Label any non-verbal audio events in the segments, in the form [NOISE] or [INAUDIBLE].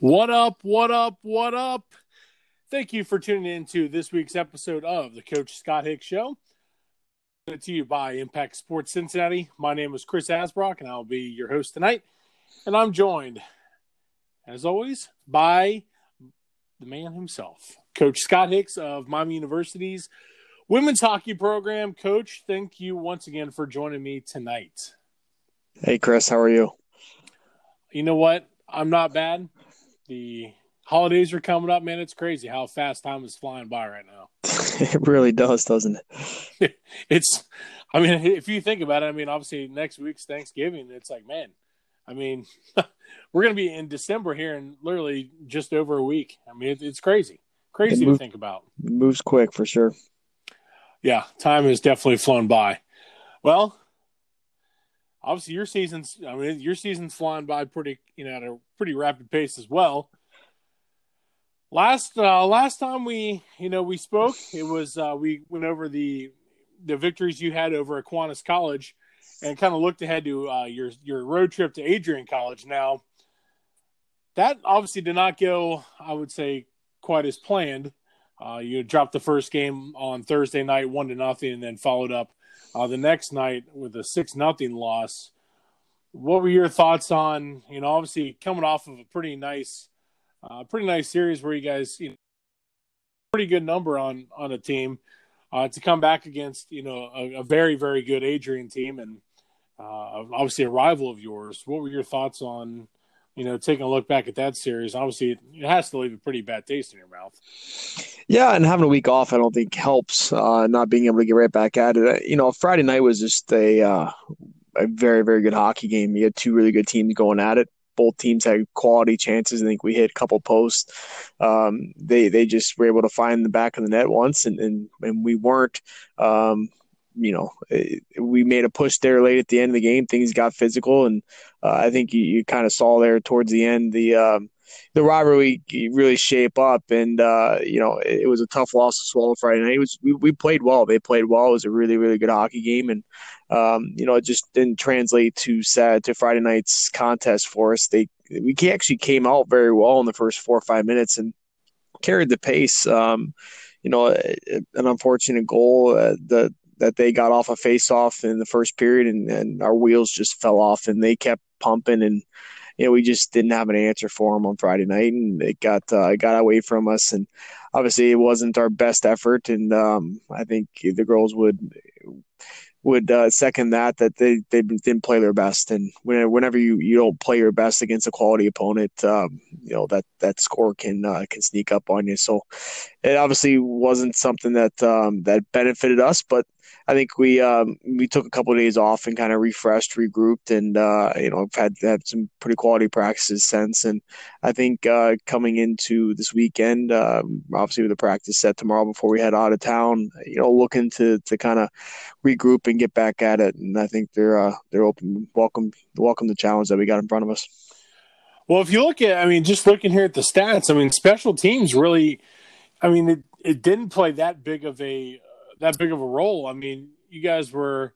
What up? What up? What up? Thank you for tuning in to this week's episode of the Coach Scott Hicks Show. Brought to you by Impact Sports Cincinnati. My name is Chris Asbrock, and I'll be your host tonight. And I'm joined, as always, by the man himself, Coach Scott Hicks of Miami University's women's hockey program. Coach, thank you once again for joining me tonight. Hey, Chris, how are you? You know what? I'm not bad. The holidays are coming up, man. It's crazy how fast time is flying by right now. [LAUGHS] it really does, doesn't it? [LAUGHS] it's, I mean, if you think about it, I mean, obviously next week's Thanksgiving. It's like, man, I mean, [LAUGHS] we're going to be in December here in literally just over a week. I mean, it, it's crazy, crazy to think about. moves quick for sure. Yeah, time has definitely flown by. Well, obviously your season's I mean your season's flying by pretty you know at a pretty rapid pace as well. Last uh, last time we you know we spoke, it was uh, we went over the the victories you had over Aquinas College, and kind of looked ahead to uh, your your road trip to Adrian College. Now, that obviously did not go, I would say, quite as planned. Uh, you dropped the first game on Thursday night, one to nothing, and then followed up uh, the next night with a six nothing loss. What were your thoughts on you know obviously coming off of a pretty nice, uh, pretty nice series where you guys you know pretty good number on on a team uh, to come back against you know a, a very very good Adrian team and uh, obviously a rival of yours. What were your thoughts on you know, taking a look back at that series, obviously it, has to leave a pretty bad taste in your mouth. Yeah, and having a week off, I don't think helps. Uh, not being able to get right back at it. You know, Friday night was just a uh, a very very good hockey game. You had two really good teams going at it. Both teams had quality chances. I think we hit a couple posts. Um, they they just were able to find the back of the net once, and and, and we weren't. Um, you know, we made a push there late at the end of the game. Things got physical, and uh, I think you, you kind of saw there towards the end the um, the rivalry really shape up. And uh, you know, it, it, was a tough loss to swallow Friday night. It was we, we, played well. They played well. It was a really really good hockey game, and um, you know, it just didn't translate to sad to Friday night's contest for us. They we actually came out very well in the first four or five minutes and carried the pace. Um, you know, an unfortunate goal. Uh, the that they got off a face off in the first period and, and our wheels just fell off and they kept pumping and you know we just didn't have an answer for them on Friday night and it got uh, it got away from us and obviously it wasn't our best effort and um, I think the girls would would uh, second that that they they didn't play their best and whenever you you don't play your best against a quality opponent um, you know that that score can uh, can sneak up on you. So it obviously wasn't something that um, that benefited us but I think we um, we took a couple of days off and kind of refreshed, regrouped, and uh, you know had had some pretty quality practices since. And I think uh, coming into this weekend, uh, obviously with the practice set tomorrow before we head out of town, you know, looking to to kind of regroup and get back at it. And I think they're uh, they're open, welcome, welcome the challenge that we got in front of us. Well, if you look at, I mean, just looking here at the stats, I mean, special teams really, I mean, it, it didn't play that big of a that big of a role. I mean, you guys were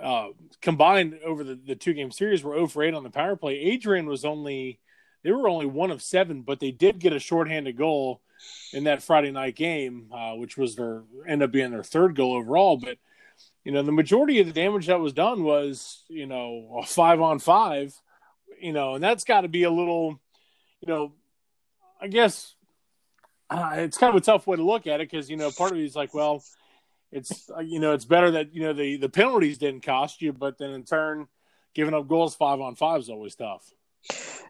uh, combined over the, the two game series were 0 for 8 on the power play. Adrian was only they were only one of seven, but they did get a shorthanded goal in that Friday night game, uh, which was their end up being their third goal overall. But you know, the majority of the damage that was done was you know a five on five, you know, and that's got to be a little, you know, I guess uh, it's kind of a tough way to look at it because you know part of me is like, well, it's uh, you know it's better that you know the the penalties didn't cost you, but then in turn, giving up goals five on five is always tough.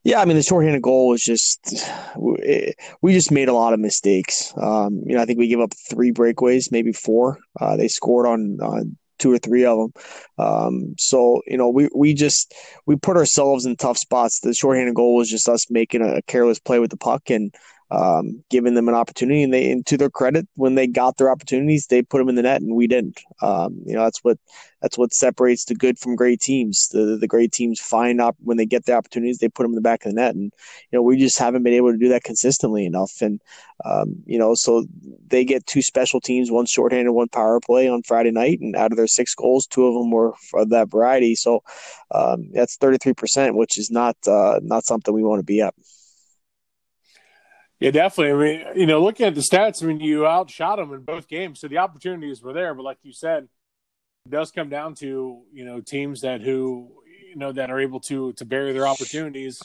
Yeah, I mean the shorthanded goal was just we just made a lot of mistakes. Um, you know, I think we gave up three breakaways, maybe four. Uh, they scored on, on two or three of them. Um, so you know, we we just we put ourselves in tough spots. The shorthanded goal was just us making a careless play with the puck, and um, giving them an opportunity. And they, and to their credit, when they got their opportunities, they put them in the net, and we didn't. Um, you know, that's what that's what separates the good from great teams. The the great teams find up when they get the opportunities, they put them in the back of the net, and you know we just haven't been able to do that consistently enough. And um, you know, so they get two special teams, one shorthanded, one power play on Friday night, and out of their six goals, two of them were of that variety. So um, that's thirty three percent, which is not uh, not something we want to be at. Yeah, definitely. I mean, you know, looking at the stats, I mean, you outshot them in both games, so the opportunities were there. But like you said, it does come down to you know teams that who you know that are able to to bury their opportunities,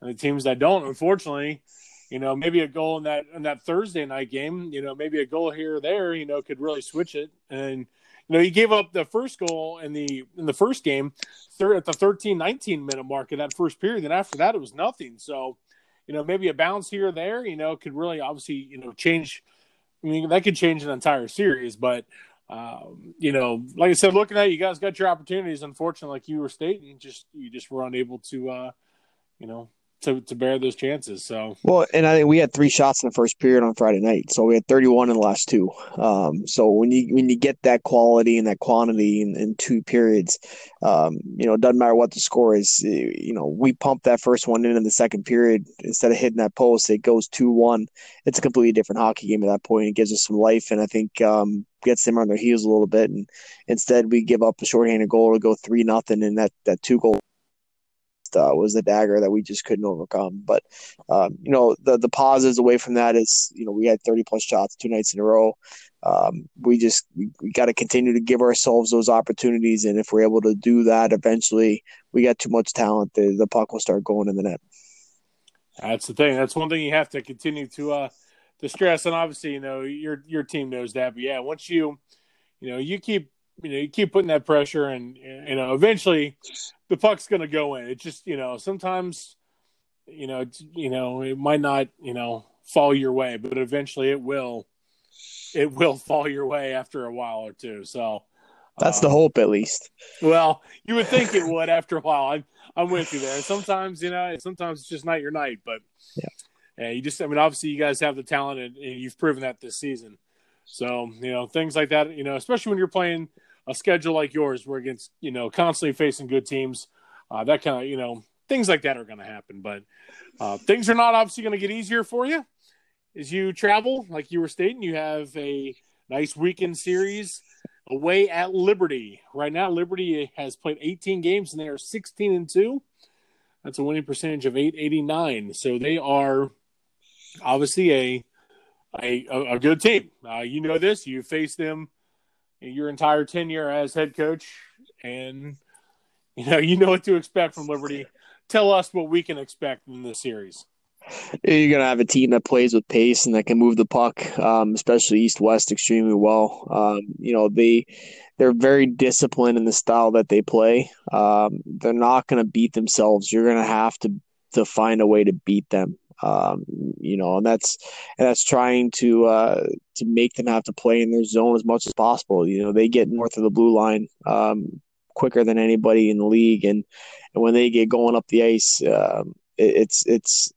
and the teams that don't, unfortunately, you know, maybe a goal in that in that Thursday night game, you know, maybe a goal here or there, you know, could really switch it. And you know, you gave up the first goal in the in the first game, third at the 13-19 minute mark in that first period, and after that, it was nothing. So you know, maybe a bounce here or there, you know, could really obviously, you know, change. I mean, that could change an entire series, but, um, you know, like I said, looking at it, you guys got your opportunities. Unfortunately, like you were stating, just you just were unable to, uh, you know, to to bear those chances. So well, and I think we had three shots in the first period on Friday night, so we had 31 in the last two. Um, so when you when you get that quality and that quantity in, in two periods, um, you know, it doesn't matter what the score is. You know, we pump that first one in in the second period instead of hitting that post, it goes two one. It's a completely different hockey game at that point. It gives us some life, and I think um, gets them on their heels a little bit. And instead, we give up a shorthanded goal to go three nothing, and that that two goal uh, was the dagger that we just couldn't overcome. But um, you know, the the positives away from that is you know we had 30 plus shots two nights in a row. Um, we just we, we got to continue to give ourselves those opportunities, and if we're able to do that, eventually we got too much talent, the the puck will start going in the net. That's the thing. That's one thing you have to continue to uh to stress, and obviously you know your your team knows that. But yeah, once you you know you keep you know you keep putting that pressure, and you know eventually the puck's going to go in. It just you know sometimes you know you know it might not you know fall your way, but eventually it will. It will [LAUGHS] fall your way after a while or two. So that's um, the hope, at least. Well, you would think it would after a while. I'm I'm with you there. Sometimes you know, sometimes it's just not your night, but yeah. Yeah, you just, I mean, obviously you guys have the talent and, and, you've proven that this season. So, you know, things like that, you know, especially when you're playing a schedule like yours, where against you know constantly facing good teams, uh, that kind of you know things like that are going to happen. But uh, things are not obviously going to get easier for you as you travel. Like you were stating, you have a nice weekend series away at Liberty. Right now, Liberty has played 18 games and they are 16 and two. That's a winning percentage of 889. So they are obviously a a, a good team. Uh, you know this. You face them your entire tenure as head coach, and you know you know what to expect from Liberty. Tell us what we can expect in this series. You're gonna have a team that plays with pace and that can move the puck, um, especially east west, extremely well. Um, you know they they're very disciplined in the style that they play. Um, they're not gonna beat themselves. You're gonna have to to find a way to beat them. Um, you know, and that's and that's trying to uh, to make them have to play in their zone as much as possible. You know, they get north of the blue line um, quicker than anybody in the league, and and when they get going up the ice, uh, it, it's it's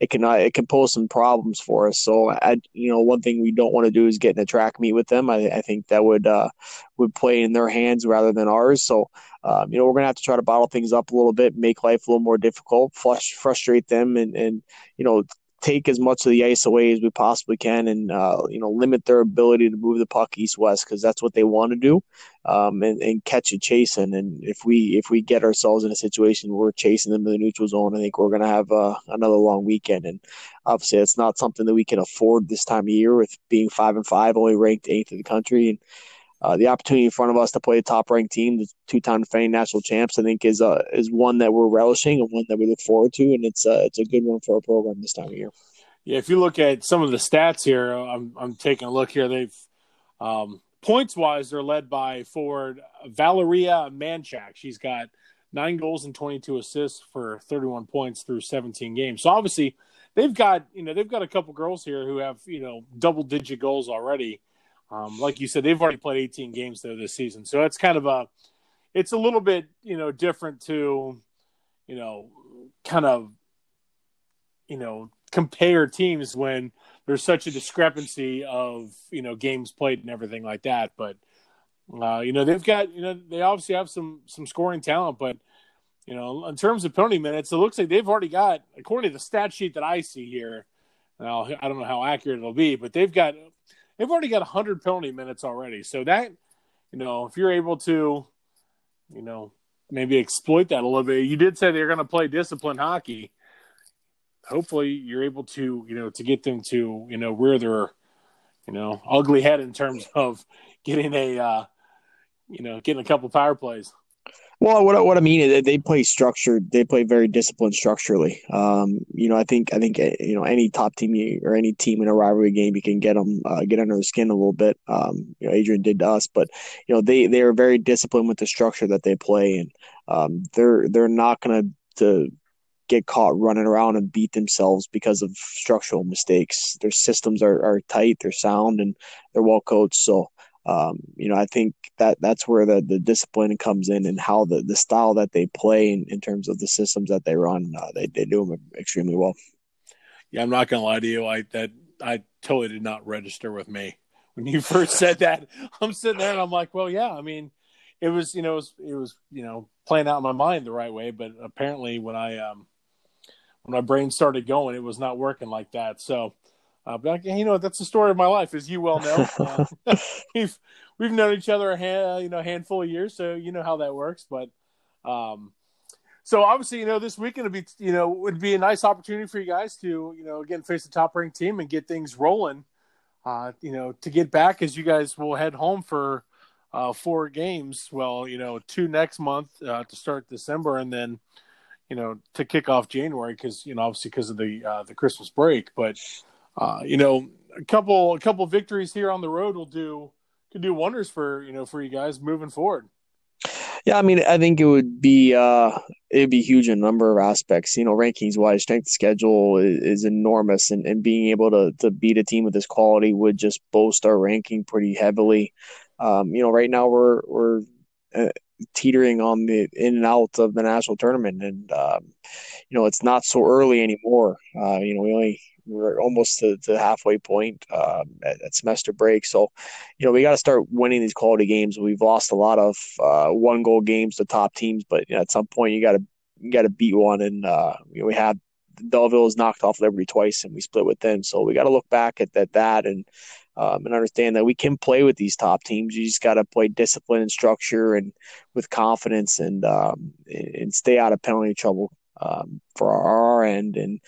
it can uh, it can pose some problems for us. So, I, you know, one thing we don't want to do is get in a track meet with them. I, I think that would uh, would play in their hands rather than ours. So, um, you know, we're gonna have to try to bottle things up a little bit, make life a little more difficult, flush, frustrate them, and and you know, take as much of the ice away as we possibly can, and uh, you know, limit their ability to move the puck east west because that's what they want to do, um, and, and catch it chasing. And if we if we get ourselves in a situation where we're chasing them in the neutral zone, I think we're gonna have uh, another long weekend. And obviously, it's not something that we can afford this time of year with being five and five, only ranked eighth in the country, and uh, the opportunity in front of us to play a top ranked team, the two time defending national champs, I think is uh, is one that we're relishing and one that we look forward to, and it's uh, it's a good one for our program this time of year. Yeah, if you look at some of the stats here, I'm I'm taking a look here. They've um, points wise, they're led by forward Valeria Manchak. She's got nine goals and 22 assists for 31 points through 17 games. So obviously, they've got you know they've got a couple girls here who have you know double digit goals already. Um, like you said, they've already played 18 games though this season, so it's kind of a, it's a little bit you know different to, you know, kind of, you know, compare teams when there's such a discrepancy of you know games played and everything like that. But uh, you know they've got you know they obviously have some some scoring talent, but you know in terms of penalty minutes, it looks like they've already got according to the stat sheet that I see here. Now I don't know how accurate it'll be, but they've got they've already got 100 penalty minutes already. So that, you know, if you're able to, you know, maybe exploit that a little bit. You did say they're going to play disciplined hockey. hopefully you're able to you know to get them to you know rear their you know ugly head in terms [LAUGHS] of getting a uh, you know getting a couple power plays. Well, what what I mean is they play structured. They play very disciplined structurally. Um, you know, I think I think eh, you know any top team or any team in a rivalry game, you can get them uh, get under the skin a little bit. Um, you know, Adrian did to us, but you know they they are very disciplined with the structure that they play, and um, they're they're not going to get caught running around and beat themselves because of structural mistakes. Their systems are, are tight, they're sound, and they're well coached. So um, you know, I think that that's where the, the discipline comes in and how the, the style that they play in, in terms of the systems that they run, uh, they, they do them extremely well. Yeah, I'm not to lie to you. I, that, I totally did not register with me when you [LAUGHS] first said that. I'm sitting there and I'm like, well, yeah, I mean, it was, you know, it was, it was, you know, playing out in my mind the right way, but apparently when I, um, when my brain started going, it was not working like that. So, uh, but you know, that's the story of my life, as you well know. Uh, [LAUGHS] [LAUGHS] we've we've known each other a hand, you know, handful of years, so you know how that works. But um, so obviously, you know, this weekend would be, you know, would be a nice opportunity for you guys to, you know, again face the top ranked team and get things rolling. Uh, you know, to get back as you guys will head home for uh, four games. Well, you know, two next month uh, to start December, and then you know to kick off January because you know obviously because of the uh, the Christmas break. But uh, you know, a couple a couple victories here on the road will do could do wonders for you know for you guys moving forward. Yeah, I mean, I think it would be uh, it'd be huge in a number of aspects. You know, rankings wise, strength schedule is, is, enormous, and, and being able to to beat a team of this quality would just boast our ranking pretty heavily. Um, you know, right now we're we're uh, teetering on the in and out of the national tournament, and um, you know, it's not so early anymore. Uh, you know, we only we're almost to the halfway point um, at, at, semester break. So, you know, we got to start winning these quality games. We've lost a lot of uh, one goal games to top teams, but you know, at some point you got to you got to beat one. And uh, you know, we knocked off Liberty twice, and we split with them. So we got to look back at, at that and um, and understand that we can play with these top teams. You just got to play discipline and structure and with confidence and um, and stay out of penalty trouble um, for our end and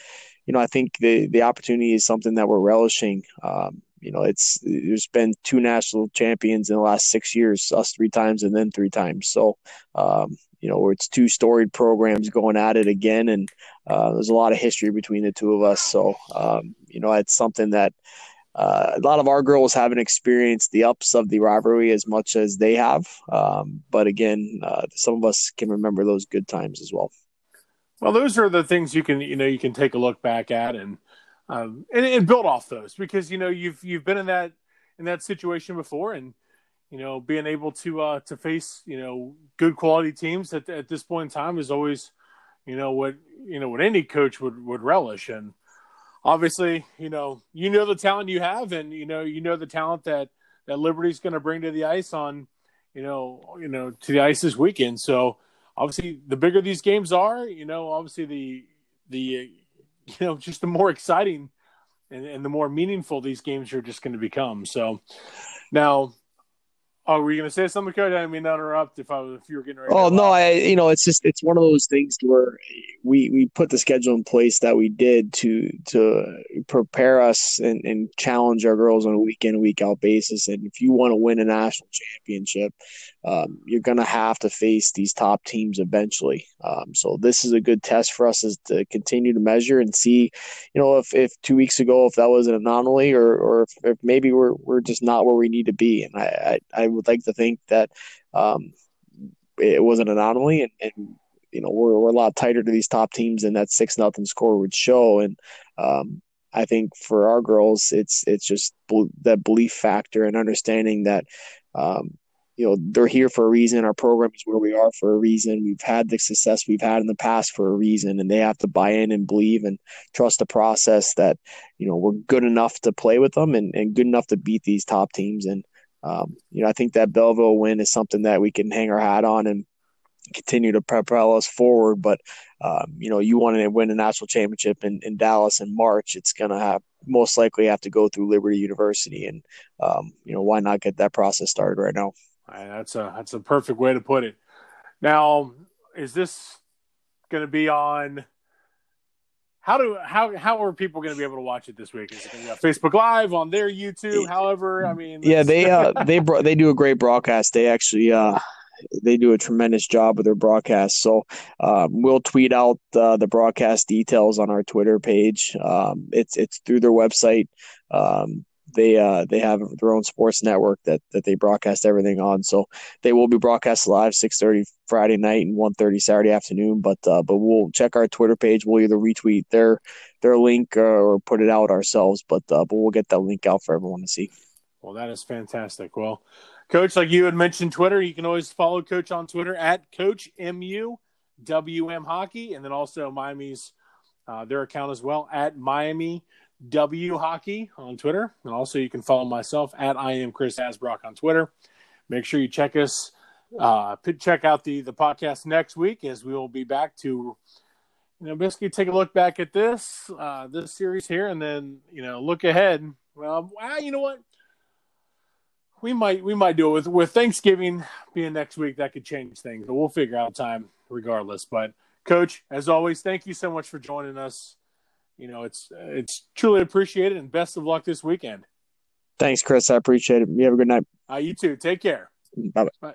you know, I think the the opportunity is something that we're relishing. Um, you know, it's there's been two national champions in the last six years, us three times and then three times. So, um, you know, it's two storied programs going at it again, and uh, there's a lot of history between the two of us. So, um, you know, it's something that uh, a lot of our girls haven't experienced the ups of the rivalry as much as they have. Um, but again, uh, some of us can remember those good times as well. Well, those are the things you can you know you can take a look back at and um, and, and build off those because you know you've you've been in that in that situation before and you know being able to uh, to face you know good quality teams at, at this point in time is always you know what you know what any coach would would relish and obviously you know you know the talent you have and you know you know the talent that that Liberty's going to bring to the ice on you know you know to the ice this weekend so obviously the bigger these games are, you know, obviously the the you know just the more exciting and, and the more meaningful these games are just going to become. So now Oh, were you going to say something, Coach? I didn't mean to interrupt. If I was, if you were getting ready. Oh no, I you know it's just it's one of those things where we we put the schedule in place that we did to to prepare us and, and challenge our girls on a week in week out basis. And if you want to win a national championship, um, you're going to have to face these top teams eventually. Um, so this is a good test for us is to continue to measure and see, you know, if, if two weeks ago if that was an anomaly or or if, if maybe we're we're just not where we need to be. And I I, I would like to think that um, it was an anomaly, and, and you know we're, we're a lot tighter to these top teams than that six nothing score would show. And um, I think for our girls, it's it's just that belief factor and understanding that. Um, you know they're here for a reason our program is where we are for a reason we've had the success we've had in the past for a reason and they have to buy in and believe and trust the process that you know we're good enough to play with them and, and good enough to beat these top teams and um, you know, I think that Belleville win is something that we can hang our hat on and continue to propel us forward. But um, you know, you want to win a national championship in, in Dallas in March, it's going to have most likely have to go through Liberty University, and um, you know, why not get that process started right now? That's a that's a perfect way to put it. Now, is this going to be on how do how how are people going to be able to watch it this week? Is it going to be on Facebook Live on their YouTube? However, I mean, yeah, they uh [LAUGHS] they bro- they do a great broadcast. They actually uh they do a tremendous job with their broadcast. So um, we'll tweet out uh, the broadcast details on our Twitter page. Um, it's it's through their website. Um, they uh, they have their own sports network that, that they broadcast everything on. So they will be broadcast live six thirty Friday night and 1.30 Saturday afternoon. But uh, but we'll check our Twitter page. We'll either retweet their their link or put it out ourselves. But uh, but we'll get that link out for everyone to see. Well, that is fantastic. Well, Coach, like you had mentioned Twitter, you can always follow Coach on Twitter at Coach MU WM Hockey, and then also Miami's uh, their account as well at Miami W Hockey on Twitter, and also you can follow myself at I am Chris Asbrock on Twitter. Make sure you check us, uh, check out the the podcast next week as we will be back to, you know, basically take a look back at this uh, this series here, and then you know look ahead. Well, you know what? We might we might do it with with Thanksgiving being next week. That could change things, but we'll figure out time regardless. But Coach, as always, thank you so much for joining us you know, it's it's truly appreciated, and best of luck this weekend. Thanks, Chris. I appreciate it. You have a good night. Uh, you too. Take care. Bye. Bye.